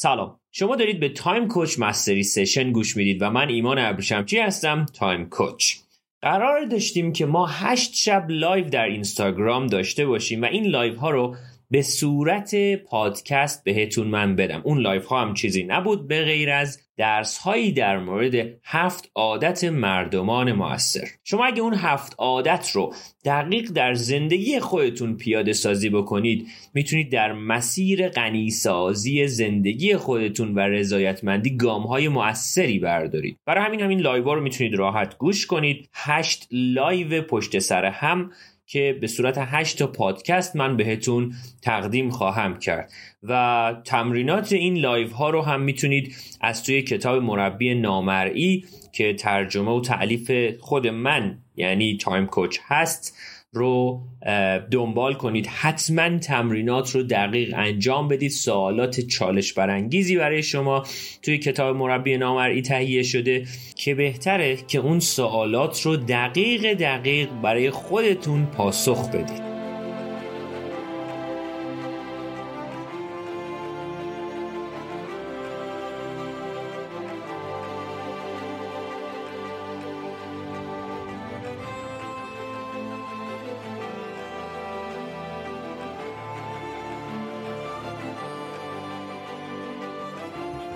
سلام. شما دارید به Time Coach Mastery session گوش می‌دید و من ایمان ابریشمچی هستم؟ Time Coach. قرار داشتیم که ما هشت شب live در اینستاگرام داشته باشیم و این live ها رو به صورت پادکست بهتون من بدم. اون live ها هم چیزی نبود به غیر از درس هایی در مورد هفت عادت مردمان موثر. شما اگه اون هفت عادت رو دقیق در زندگی خودتون پیاده سازی بکنید می‌تونید در مسیر غنی‌سازی زندگی خودتون و رضایتمندی گام های موثری بردارید. برای همین همین live رو می‌تونید راحت گوش کنید. هشت live پشت سر هم که به صورت 8 تا پادکست من بهتون تقدیم خواهم کرد. و تمرینات این live ها رو هم می‌تونید از توی کتاب مربی نامرئی که ترجمه و تألیف خود من یعنی Time Coach هست رو دنبال کنید. حتما تمرینات رو دقیق انجام بدید. سوالات چالش برانگیزی برای شما توی کتاب مربی نامرئی تهیه شده که بهتره که اون سوالات رو دقیق دقیق برای خودتون پاسخ بدید.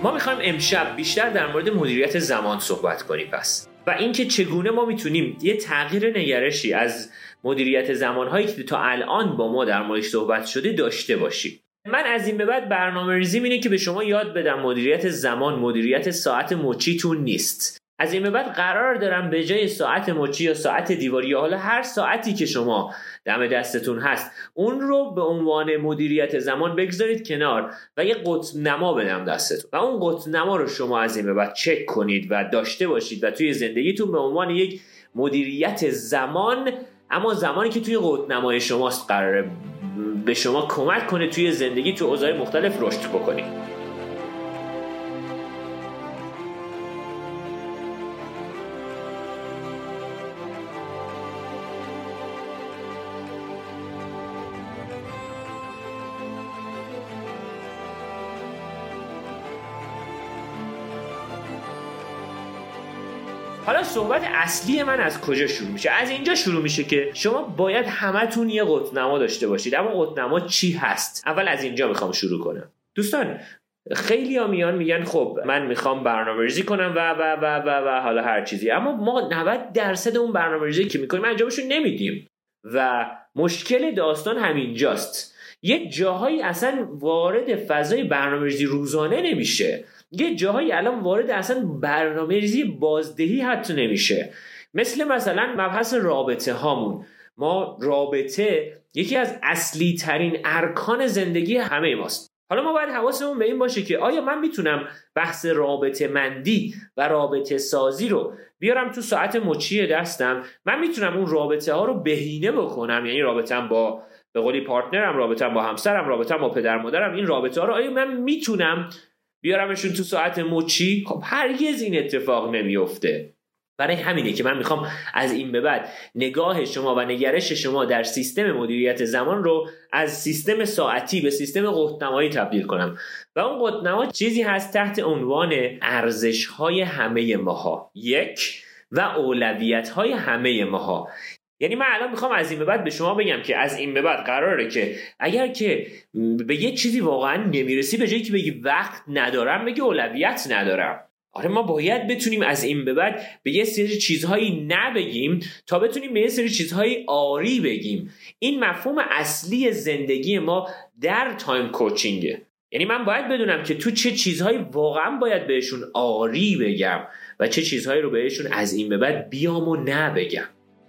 ما می‌خوایم امشب بیشتر در مورد مدیریت زمان صحبت کنیم پس. و اینکه چگونه ما می‌تونیم یه تغییر نگرشی از مدیریت زمانهایی که تا الان با ما در موردش صحبت شده داشته باشیم. من از این به بعد برنامه ریزی اینه که به شما یاد بدم مدیریت زمان مدیریت ساعت مچیتون نیست. از این به بعد قرار دارم به جای ساعت مچی یا ساعت دیواری یا حالا هر ساعتی که شما دم دستتون هست اون رو به عنوان مدیریت زمان بگذارید کنار و یه قطب نما بدم دستتون. و اون قطب نما رو شما از این به بعد چک کنید و داشته باشید و توی زندگیتون به عنوان یک مدیریت زمان اما زمانی که توی قطب نمای شماست قراره به شما کمک کنه توی زندگی تو اوضاع مختلف رشد بکنید. صحبت اصلی من از کجا شروع میشه؟ از اینجا شروع میشه که شما باید همتون یه قطنما داشته باشید. اما قطنما چی هست؟ اول از اینجا می‌خوام شروع کنم. دوستان خیلی ها میان میگن خب من می‌خوام برنامه ریزی کنم و و و و و حالا هر چیزی. اما ما 90 درصد اون برنامه ریزی که می‌کنیم انجامش نمیدیم. و مشکل داستان همینجاست. یه جاهایی اصلا وارد فضای برنامه ریزی روزانه نمیشه. یه جاهایی الان وارد اصلا برنامه ریزی بازدهی حتی نمیشه. مثل مثلا مبحث رابطه هامون. ما رابطه یکی از اصلی ترین ارکان زندگی همه ماست. حالا ما باید حواسمون به این باشه که آیا من می‌تونم بحث رابطه مندی و رابطه سازی رو بیارم تو ساعت مچی دستم؟ من می‌تونم اون رابطه ها رو بهینه بکنم یعنی رابطم با به قولی پارتنرم رابطم با همسرم رابطم با پدر مادرم این رابطه ها رو آیا من می‌تونم بیارمشون تو ساعت مچی خب هرگز این اتفاق نمیفته برای همینه که من می‌خوام از این به بعد نگاه شما و نگرش شما در سیستم مدیریت زمان رو از سیستم ساعتی به سیستم قطنمایی تبدیل کنم. و اون قطنما چیزی هست تحت عنوان ارزش های همه ماها. یک و اولویت های همه ماها. یعنی من الان می‌خوام از این به بعد به شما بگم که از این به بعد قراره که اگر که به یه چیزی واقعا نمی‌رسی به جایی که بگی وقت ندارم بگی اولویت ندارم. آره ما باید بتونیم از این به بعد به یه سری چیزهایی نبگیم تا بتونیم به یه سری چیزهایی آری بگیم. این مفهوم اصلی زندگی ما در تایم کوچینگه. یعنی من باید بدونم که تو چه چیزهایی واقعا باید بهشون آری بگم و چه چیزهایی رو بهشون از این به بعد بیام و نبگم.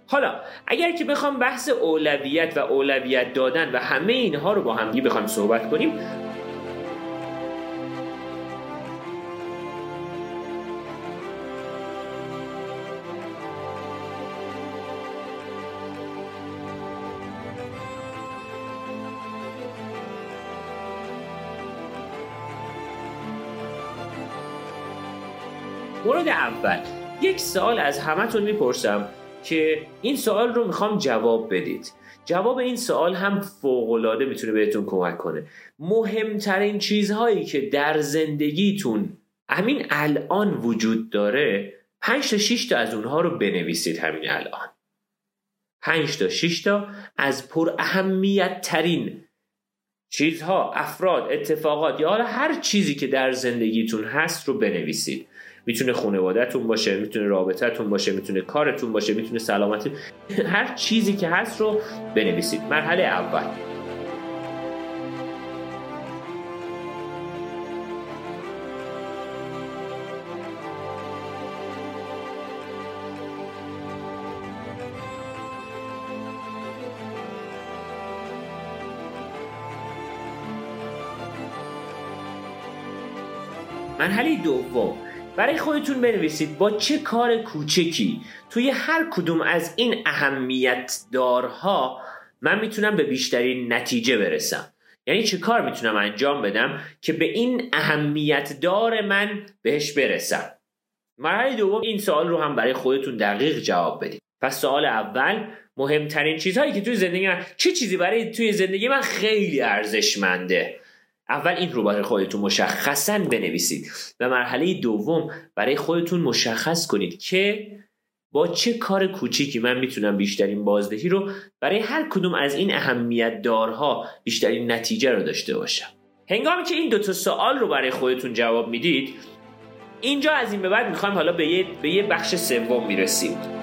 حالا اگر که بخوام بحث اولویت و اولویت دادن و همه اینها رو با همگی بخوام صحبت کنیم مورد اول یک سال از همتون می‌پرسم. که این سوال رو می‌خوام جواب بدید. جواب این سوال هم فوقالعاده می‌تونه بهتون کمک کنه. مهمترین چیزهایی که در زندگیتون همین الان وجود داره 5 تا 6 تا از اونها رو بنویسید همین الان. 5 تا 6 تا از پر اهمیت ترین چیزها افراد اتفاقات یا هر چیزی که در زندگیتون هست رو بنویسید. می‌تونه خانوادهتون باشه می‌تونه رابطتون باشه می‌تونه کارتون باشه می‌تونه سلامتی هر چیزی که هست رو بنویسید. مرحله اول. مرحله دوم. برای خودتون بنویسید با چه کار کوچکی توی هر کدوم از این اهمیت دارها من می‌تونم به بیشترین نتیجه برسم. یعنی چه کار می‌تونم انجام بدم که به این اهمیت دار من بهش برسم؟ مرحله دوم این سوال رو هم برای خودتون دقیق جواب بدید. پس سوال اول مهمترین چیزهایی که توی زندگی من چه چیزی برای توی زندگی من خیلی ارزشمنده؟ اول این رو برای خودتون مشخصا بنویسید و مرحله دوم برای خودتون مشخص کنید که با چه کار کوچیکی من می‌تونم بیشترین بازدهی رو برای هر کدوم از این اهمیت دارها بیشترین نتیجه رو داشته باشم. هنگامی که این دوتا سوال رو برای خودتون جواب می‌دید اینجا از این به بعد می‌خوایم حالا به یه, به یه بخش سوم می‌رسیم.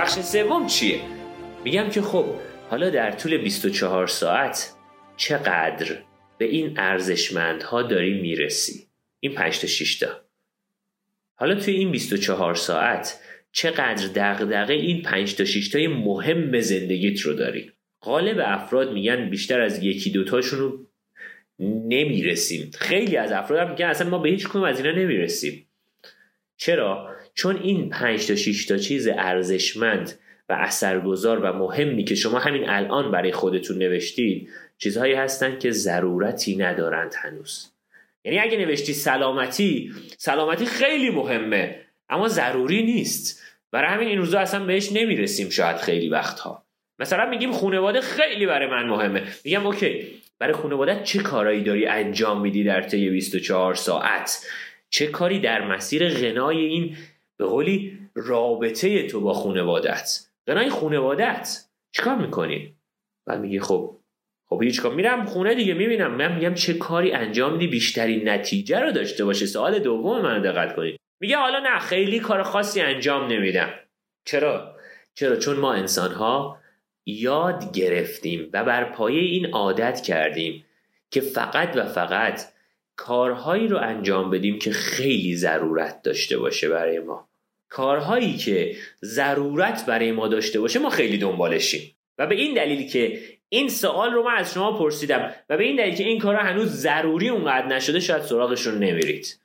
بخش سوم چیه؟ میگم که خب حالا در طول 24 ساعت چقدر به این ارزشمندها داری می‌رسی؟ این 5 تا 6 تا. حالا توی این 24 ساعت چقدر دغدغه این 5 تا 6 تای مهم زندگیت رو داری؟ غالب افراد میگن بیشتر از یکی دوتاشون رو نمی‌رسیم. خیلی از افراد هم میگن اصلا ما به هیچ کدوم از اینا نمی‌رسیم. چرا؟ چون این 5 تا 6 تا چیز ارزشمند و اثرگذار و مهمی که شما همین الان برای خودتون نوشتید چیزهایی هستند که ضرورتی ندارند هنوز. یعنی اگه نوشتی سلامتی سلامتی خیلی مهمه اما ضروری نیست. برای همین این روزا اصلا بهش نمی‌رسیم شاید خیلی وقتها. مثلا میگیم خانواده خیلی برای من مهمه. میگم اوکی برای خانواده چه کارایی داری انجام میدی در طی 24 ساعت؟ چه کاری در مسیر غنای این به قولی رابطه تو با خانوادت غنای خانوادت چیکار می‌کنی؟ بعد میگی خب خب هیچ کار میرم خونه دیگه می‌بینم. من میگم چه کاری انجام میدی بیشترین نتیجه رو داشته باشه. سوال دوم من دقت کنید. میگه حالا نه خیلی کار خاصی انجام نمیدم. چرا؟ چرا؟ چون ما انسان ها یاد گرفتیم و بر پایه این عادت کردیم که فقط و فقط کارهایی رو انجام بدیم که خیلی ضرورت داشته باشه برای ما. کارهایی که ضرورت برای ما داشته باشه ما خیلی دنبالشیم. و به این دلیل که این سوال رو من از شما پرسیدم و به این دلیل که این کارها هنوز ضروری اونقدر نشده شاید سراغشون نمیرید.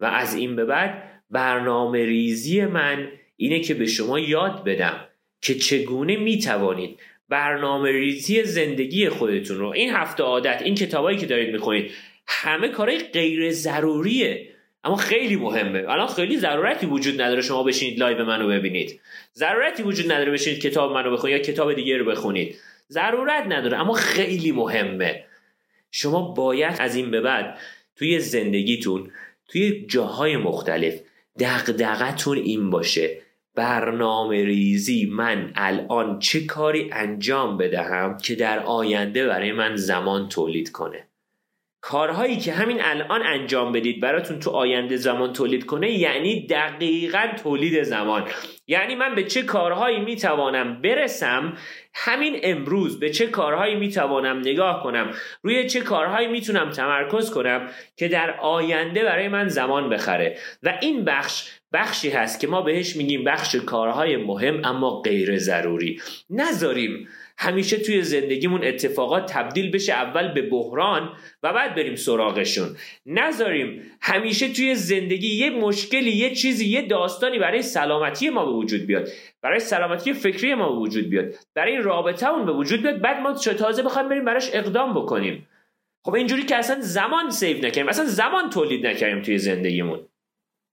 و از این به بعد برنامه ریزی من اینه که به شما یاد بدم که چگونه می‌توانید برنامه ریزی زندگی خودتون رو این هفت عادت این کتابایی که دارید می‌خونید همه کارهای غیر ضروریه. اما خیلی مهمه. الان خیلی ضرورتی وجود نداره شما بشینید live منو ببینید. ضرورتی وجود نداره بشینید کتاب منو بخونید یا کتاب دیگه رو بخونید. ضرورت نداره اما خیلی مهمه. شما باید از این به بعد توی زندگیتون توی جاهای مختلف دغدغتون این باشه. برنامه ریزی من الان چه کاری انجام بدهم که در آینده برای من زمان تولید کنه. کارهایی که همین الان انجام بدید براتون تو آینده زمان تولید کنه یعنی دقیقا تولید زمان. یعنی من به چه کارهایی می‌توانم برسم؟ همین امروز به چه کارهایی می‌توانم نگاه کنم؟ روی چه کارهایی می‌تونم تمرکز کنم که در آینده برای من زمان بخره؟ و این بخش بخشی هست که ما بهش میگیم بخش کارهای مهم اما غیر ضروری. نذاریم همیشه توی زندگیمون اتفاقات تبدیل بشه اول به بحران و بعد بریم سراغشون. نذاریم همیشه توی زندگی یه مشکلی یه چیزی یه داستانی برای سلامتی ما به وجود بیاد. برای سلامتی فکری ما به وجود بیاد. برای رابطه اون به وجود بیاد. بعد ما تازه بخوایم بریم براش اقدام بکنیم. خب اینجوری که اصلا زمان سیو نکنیم اصلا زمان تولید نکردیم توی زندگیمون.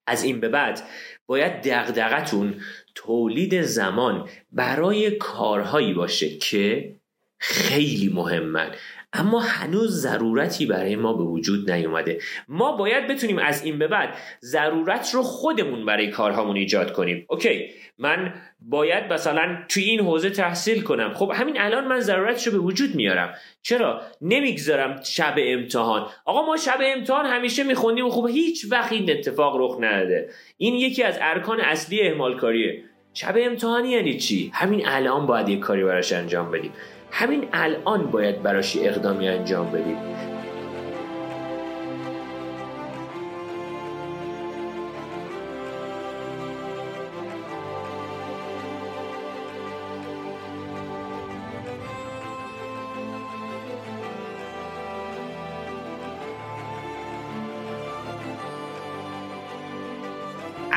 از این به بعد باید دغدغتون تولید زمان برای کارهایی باشه که خیلی مهمن. اما هنوز ضرورتی برای ما به وجود نیومده. ما باید بتونیم از این به بعد ضرورت رو خودمون برای کارهامون ایجاد کنیم. اوکی من باید مثلا توی این حوزه تحصیل کنم. خب همین الان من ضرورتش رو به وجود میارم. چرا؟ نمی‌گذارم شب امتحان. آقا ما شب امتحان همیشه میخوندیم و خب هیچ وقت این اتفاق رخ نداده. این یکی از ارکان اصلی اهمال کاریه شب امتحانی یعنی چی؟ همین الان باید یک کاری براش انجام بدیم. همین الان باید براش اقدامی انجام بدیم.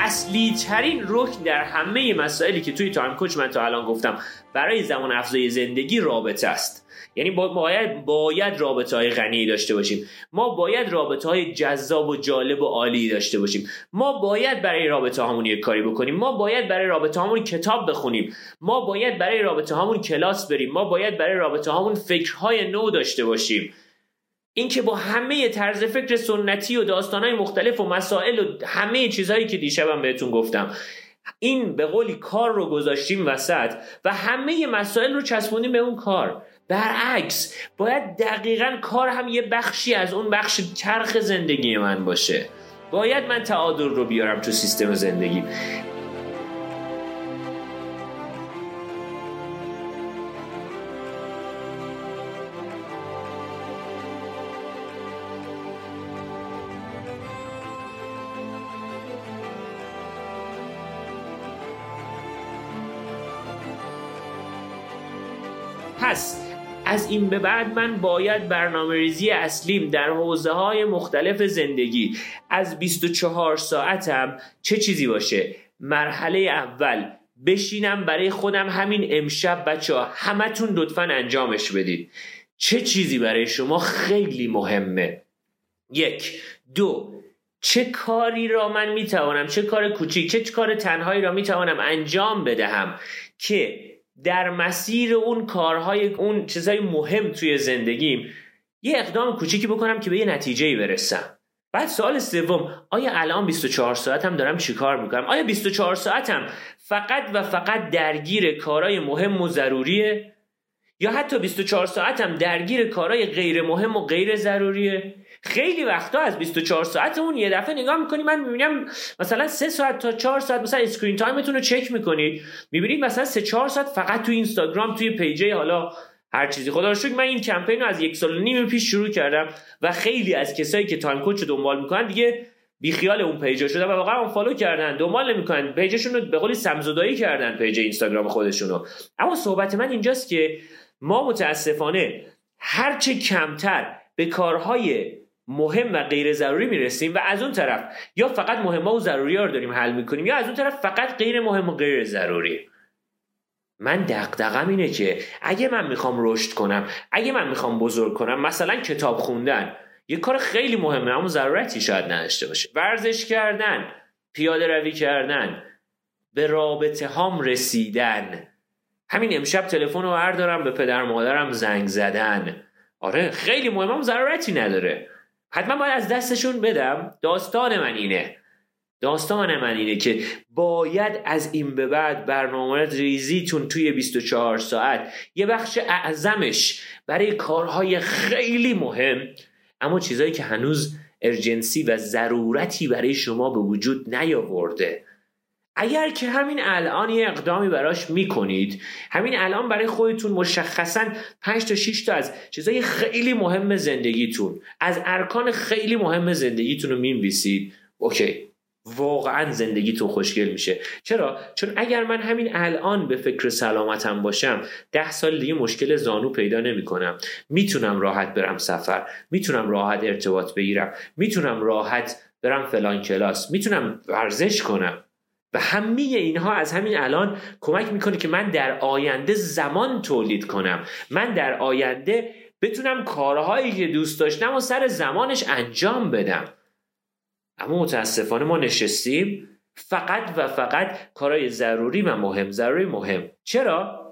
اصلی ترین رکن در همه مسائلی که توی تایم کوچ من تا الان گفتم برای زمان افزای زندگی رابطه است. یعنی باید باید رابطه های غنی داشته باشیم. ما باید رابطه های جذاب و جالب و عالی داشته باشیم. ما باید برای رابطه هامون یک کاری بکنیم. ما باید برای رابطه هامون کتاب بخونیم. ما باید برای رابطه هامون کلاس بریم. ما باید برای رابطه هامون فکرهای نو داشته باشیم. اینکه با همه طرز فکر سنتی و داستانهای مختلف و مسائل و همه چیزهایی که دیشبم بهتون گفتم این به قولی کار رو گذاشتیم وسط و همه مسائل رو چسبونیم به اون کار. برعکس باید دقیقا کار هم یه بخشی از اون بخش چرخ زندگی من باشه. باید من تعادل رو بیارم تو سیستم زندگی این به بعد من باید برنامه ریزی اصلیم در حوزه های مختلف زندگی. از 24 ساعتم چه چیزی باشه؟ مرحله اول بشینم برای خودم همین امشب بچه ها همتون لطفا انجامش بدید. چه چیزی برای شما خیلی مهمه؟ یک. دو. چه کاری را من می‌توانم؟ چه کار کوچیک چه کار تنهایی را می‌توانم انجام بدهم؟ که در مسیر اون کارهای اون چیزهای مهم توی زندگیم یه اقدام کوچیکی بکنم که به یه نتیجه برسم. بعد سوال سوم آیا الان 24 ساعتم دارم چیکار می‌کنم؟ آیا 24 ساعتم فقط و فقط درگیر کارهای مهم و ضروریه؟ یا حتی 24 ساعتم درگیر کارهای غیر مهم و غیر ضروریه؟ خیلی وقتا از 24 ساعتمون یه دفعه نگاه می‌کنی من می‌بینم مثلا 3 ساعت تا 4 ساعت مثلا screen time تون رو چک می‌کنید. می‌بینید مثلا 3 4 ساعت فقط تو اینستاگرام توی page ه حالا هر چیزی. خدا رو من این کمپین رو از یک سال و نیم پیش شروع کردم و خیلی از کسایی که Time Coach رو دنبال می‌کنن دیگه بیخیال اون page ا شده و واقعا اون follow کردن دنبال نمی‌کنن. page شون رو به قولی سمزدایی کردن page اینستاگرام خودشون رو. اما صحبت من اینجاست که ما متاسفانه هرچه کمتر به کارهای مهم و غیر ضروری می‌رسیم و از اون طرف یا فقط مهم و ضروری ها رو داریم حل می‌کنیم یا از اون طرف فقط غیر مهم و غیر ضروری. من دقدقم اینه که اگه من می‌خوام رشد کنم اگه من می‌خوام بزرگ کنم مثلا کتاب خوندن یه کار خیلی مهمه اما ضرورتی شاید نداشته باشه. ورزش کردن پیاده روی کردن به رابطه هام رسیدن. همین امشب تلفن رو بردارم به پدر مادرم زنگ زدن. آره خیلی مهمه ضرورتی نداره. حتما باید از دستشون بدم. داستان من اینه. داستان من اینه که باید از این به بعد برنامه ریزیتون توی 24 ساعت یه بخش اعظمش برای کارهای خیلی مهم. اما چیزایی که هنوز ارجنسی و ضرورتی برای شما به وجود نیاورده. اگر که همین الان یه اقدامی براش می‌کنید همین الان برای خودتون مشخصا 5 تا 6 تا از چیزای خیلی مهم زندگیتون از ارکان خیلی مهم زندگیتون رو می‌نویسید اوکی. واقعا زندگیتون خوشگل میشه. چرا؟ چون اگر من همین الان به فکر سلامتم باشم ده سال دیگه مشکل زانو پیدا نمی‌کنم. می‌تونم راحت برم سفر می‌تونم راحت ارتباط بگیرم می‌تونم راحت برم فلان کلاس می‌تونم ورزش کنم. و همه اینها از همین الان کمک می‌کنه که من در آینده زمان تولید کنم. من در آینده بتونم کارهایی که دوست داشتم و سر زمانش انجام بدم. اما متاسفانه ما نشستیم. فقط و فقط کارهای ضروری و مهم ضروری مهم. چرا؟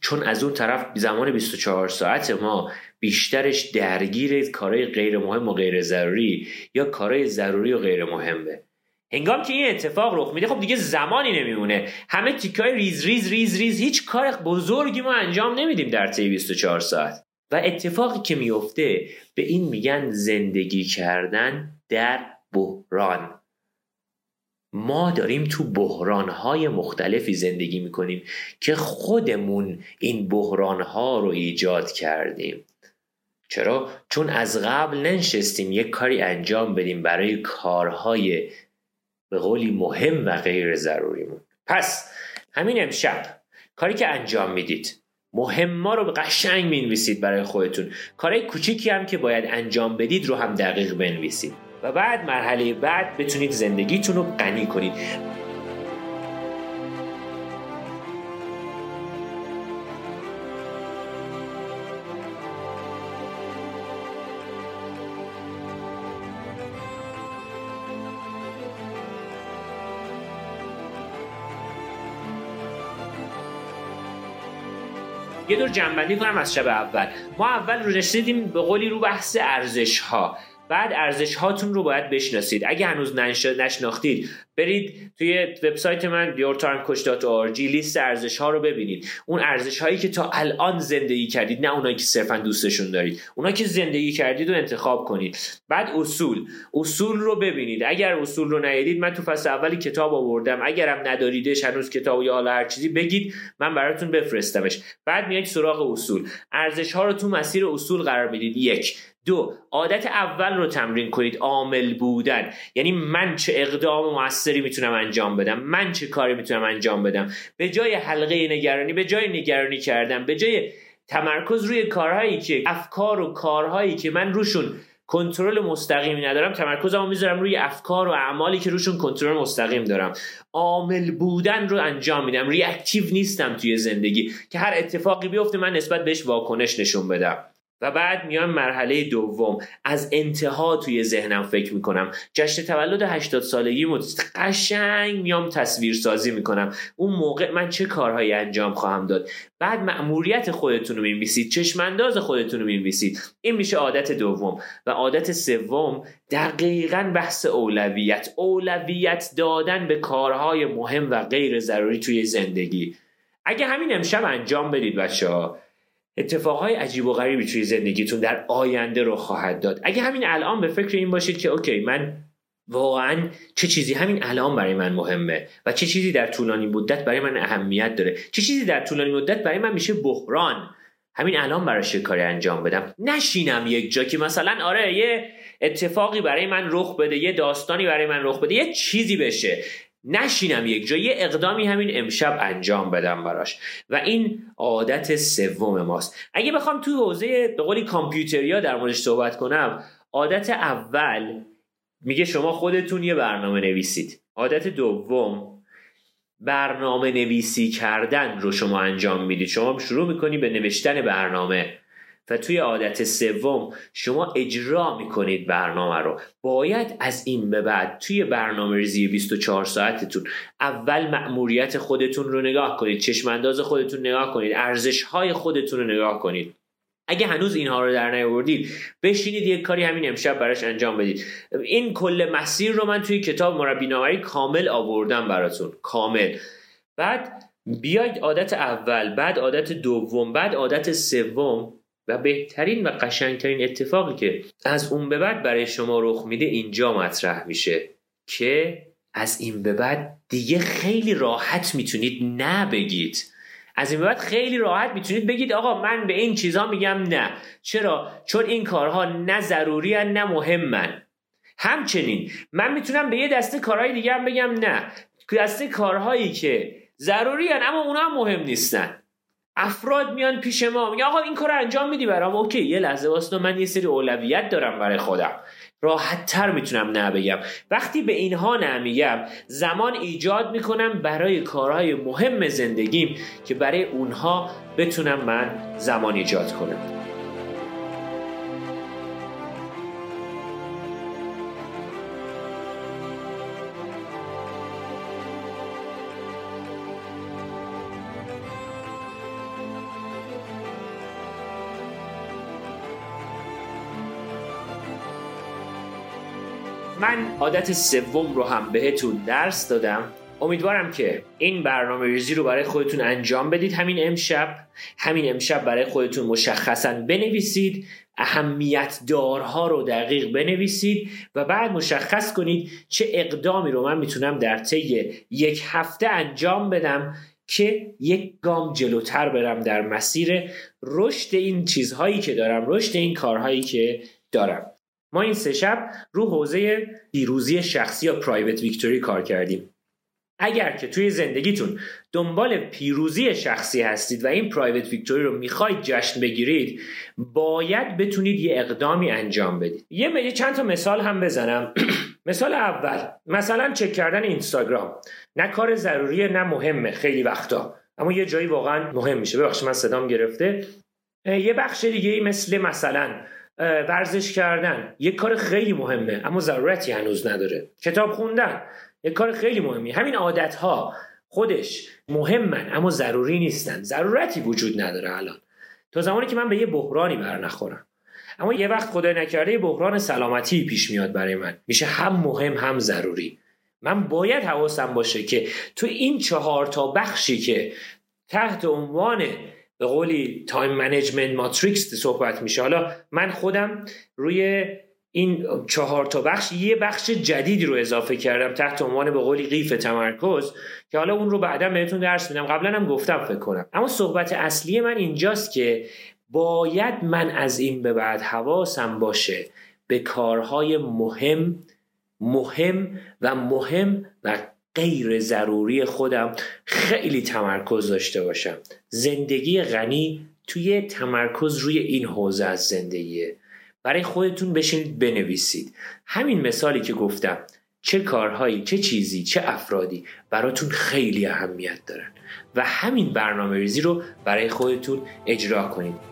چون از اون طرف زمان 24 ساعت ما بیشترش درگیر کارهای غیر مهم و غیر ضروری یا کارهای ضروری و غیر مهمه. هنگام که این اتفاق رخ میده خب دیگه زمانی نمیمونه. همه تیکای ریز ریز ریز ریز هیچ کار بزرگی ما انجام نمیدیم در طی 24 ساعت. و اتفاقی که میفته به این میگن زندگی کردن در بحران. ما داریم تو بحرانهای مختلفی زندگی می‌کنیم که خودمون این بحرانها رو ایجاد کردیم. چرا؟ چون از قبل ننشستیم یک کاری انجام بدیم برای کارهای به قولی مهم و غیر ضروریمون پس همین امشب کاری که انجام می‌دید مهما رو به قشنگ می‌نویسید برای خودتون. کارهای کوچیکی هم که باید انجام بدید رو هم دقیق بنویسید. و بعد مرحله بعد بتونید زندگیتون رو غنی کنید. یه دور جنبندی کنم از شب اول. ما اول رسیدیم به قولی رو بحث ارزش ها بعد ارزش هاتون رو باید بشناسید. اگه هنوز نشناختید برید توی وبسایت من yourtimecoach.org لیست ارزش ها رو ببینید. اون ارزش هایی که تا الان زندگی کردید نه اونایی که صرفا دوستشون دارید. اونا که زندگی کردید رو انتخاب کنید. بعد اصول. اصول رو ببینید. اگر اصول رو ندیدید من تو فصل اولی کتاب آوردم. اگرم نداریدش هنوز کتاب یا حالا هر چیزی بگید من براتون بفرستمش. بعد میایید سراغ اصول. ارزش ها رو تو مسیر اصول قرار بدید یک. دو عادت اول رو تمرین کنید عامل بودن. یعنی من چه اقدام موثری می‌تونم انجام بدم من چه کاری می‌تونم انجام بدم. به جای حلقه نگرانی به جای نگرانی کردم به جای تمرکز روی کارهایی که افکار و کارهایی که من روشون کنترل مستقیمی ندارم تمرکزمو می‌ذارم روی افکار و اعمالی که روشون کنترل مستقیم دارم. عامل بودن رو انجام میدم. ریاکتیو نیستم توی زندگی که هر اتفاقی بیفته من نسبت بهش واکنش نشون بدم. و بعد میام مرحله دوم. از انتها توی ذهنم فکر می‌کنم. جشن تولد 80 سالگی قشنگ میام تصویر سازی می‌کنم. اون موقع من چه کارهایی انجام خواهم داد؟ بعد مأموریت خودتون رو می‌نویسید. چشمانداز خودتون رو می‌نویسید. این میشه عادت دوم. و عادت سوم دقیقا بحث اولویت. اولویت دادن به کارهای مهم و غیر ضروری توی زندگی. اگه همین امشب انجام بدید بچه ها اتفاقهای عجیب و غریبی توی زندگیتون در آینده رو خواهد داد. اگه همین الان به فکر این باشید که اوکی من واقعا چه چیزی همین الان برای من مهمه و چه چیزی در طولانی مدت برای من اهمیت داره. چه چیزی در طولانی مدت برای من میشه بحران. همین الان براش کاری انجام بدم. نشینم یک جا که مثلا آره یه اتفاقی برای من رخ بده یه داستانی برای من رخ بده یه چیزی بشه. نشینم یک جا یه اقدامی همین امشب انجام بدم براش. و این عادت سوم ماست. اگه بخوام توی حوزه به قولی کامپیوتریا در موردش صحبت کنم عادت اول میگه شما خودتون یه برنامه نویسید. عادت دوم برنامه نویسی کردن رو شما انجام می‌دید. شما شروع می‌کنی به نوشتن برنامه. و توی عادت سوم شما اجرا می‌کنید برنامه رو. باید از این به بعد توی برنامه ریزی 24 ساعتتون اول مأموریت خودتون رو نگاه کنید چشمانداز خودتون نگاه کنید ارزش های خودتون رو نگاه کنید. اگه هنوز اینها رو در نیاوردید بشینید یک کاری همین امشب براش انجام بدید. این کل مسیر رو من توی کتاب مربی نامری کامل آوردم براتون. کامل. بعد بیاید عادت اول بعد عادت دوم بعد عادت سوم و بهترین و قشنگترین اتفاقی که از اون به بعد برای شما رخ میده اینجا مطرح میشه که از این به بعد دیگه خیلی راحت می‌تونید نه بگید از این به بعد خیلی راحت می‌تونید بگید آقا من به این چیزا میگم نه. چرا؟ چون این کارها نه ضروری نه مهمن همچنین من می‌تونم به یه دسته کارهای دیگه هم بگم نه. دسته کارهایی که ضروری هن اما اونا هم مهم نیستن. افراد میان پیش ما میگن آقا این کار انجام میدی برام؟ اوکی یه لحظه واسه من یه سری اولویت دارم برای خودم. راحت تر می‌تونم نه بگم. وقتی به اینها نمیگم زمان ایجاد می‌کنم برای کارهای مهم زندگیم که برای اونها بتونم من زمان ایجاد کنم. من عادت سوم رو هم بهتون درس دادم. امیدوارم که این برنامه ریزی رو برای خودتون انجام بدید. همین امشب همین امشب برای خودتون مشخصا بنویسید اهمیت دارها رو دقیق بنویسید و بعد مشخص کنید چه اقدامی رو من می‌تونم در طی یک هفته انجام بدم که یک گام جلوتر برم در مسیر رشد این چیزهایی که دارم رشد این کارهایی که دارم. ما این سه شب رو حوزه پیروزی شخصی یا پرایوت ویکتوری کار کردیم. اگر که توی زندگیتون دنبال پیروزی شخصی هستید و این پرایوت ویکتوری رو می‌خواید جشن بگیرید باید بتونید یه اقدامی انجام بدید. یه چند تا مثال هم بزنم. مثال اول مثلا چک کردن اینستاگرام. نه کار ضروریه نه مهمه خیلی وقتا. اما یه جایی واقعا مهم میشه. ببخشید من صدام گرفته. یه بخش دیگه مثل مثلا ورزش کردن. یک کار خیلی مهمه اما ضرورتی هنوز نداره. کتاب خوندن یک کار خیلی مهمی. همین عادت ها خودش مهمن اما ضروری نیستن. ضرورتی وجود نداره الان. تا زمانی که من به یه بحرانی بر نخورم. اما یه وقت خدای نکرده بحران سلامتی پیش میاد برای من. میشه هم مهم هم ضروری. من باید حواسم باشه که تو این چهار تا بخشی که تحت عنوان به قولی time management matrix صحبت میشه. حالا من خودم روی این چهار تا بخش یه بخش جدیدی رو اضافه کردم تحت عنوان به قولی قیف تمرکز که حالا اون رو بعدا بهتون درس میدم. قبلا هم گفتم فکر کنم. اما صحبت اصلی من اینجاست که باید من از این به بعد حواسم باشه به کارهای مهم مهم و مهم و غیر ضروری خودم خیلی تمرکز داشته باشم. زندگی غنی توی تمرکز روی این حوزه از زندگیه. برای خودتون بشینید بنویسید. همین مثالی که گفتم چه کارهایی چه چیزی چه افرادی براتون خیلی اهمیت دارن. و همین برنامه ریزی رو برای خودتون اجرا کنید.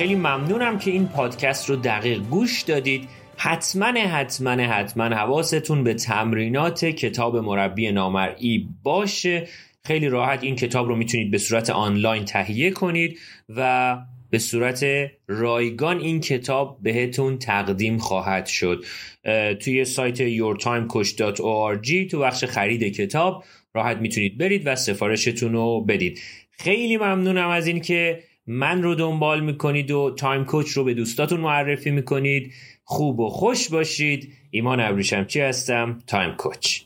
خیلی ممنونم که این پادکست رو دقیق گوش دادید. حتما حتما حتما حواستون به تمرینات کتاب مربی نامرئی باشه. خیلی راحت این کتاب رو می‌تونید به صورت آنلاین تهیه کنید و به صورت رایگان این کتاب بهتون تقدیم خواهد شد. توی سایت yourtimecoach.org تو بخش خرید کتاب راحت می‌تونید برید و سفارشتون رو بدید. خیلی ممنونم از اینکه من رو دنبال می‌کنید و Time Coach رو به دوستاتون معرفی می‌کنید. خوب و خوش باشید. ایمان ابریشمچی هستم؟ Time Coach.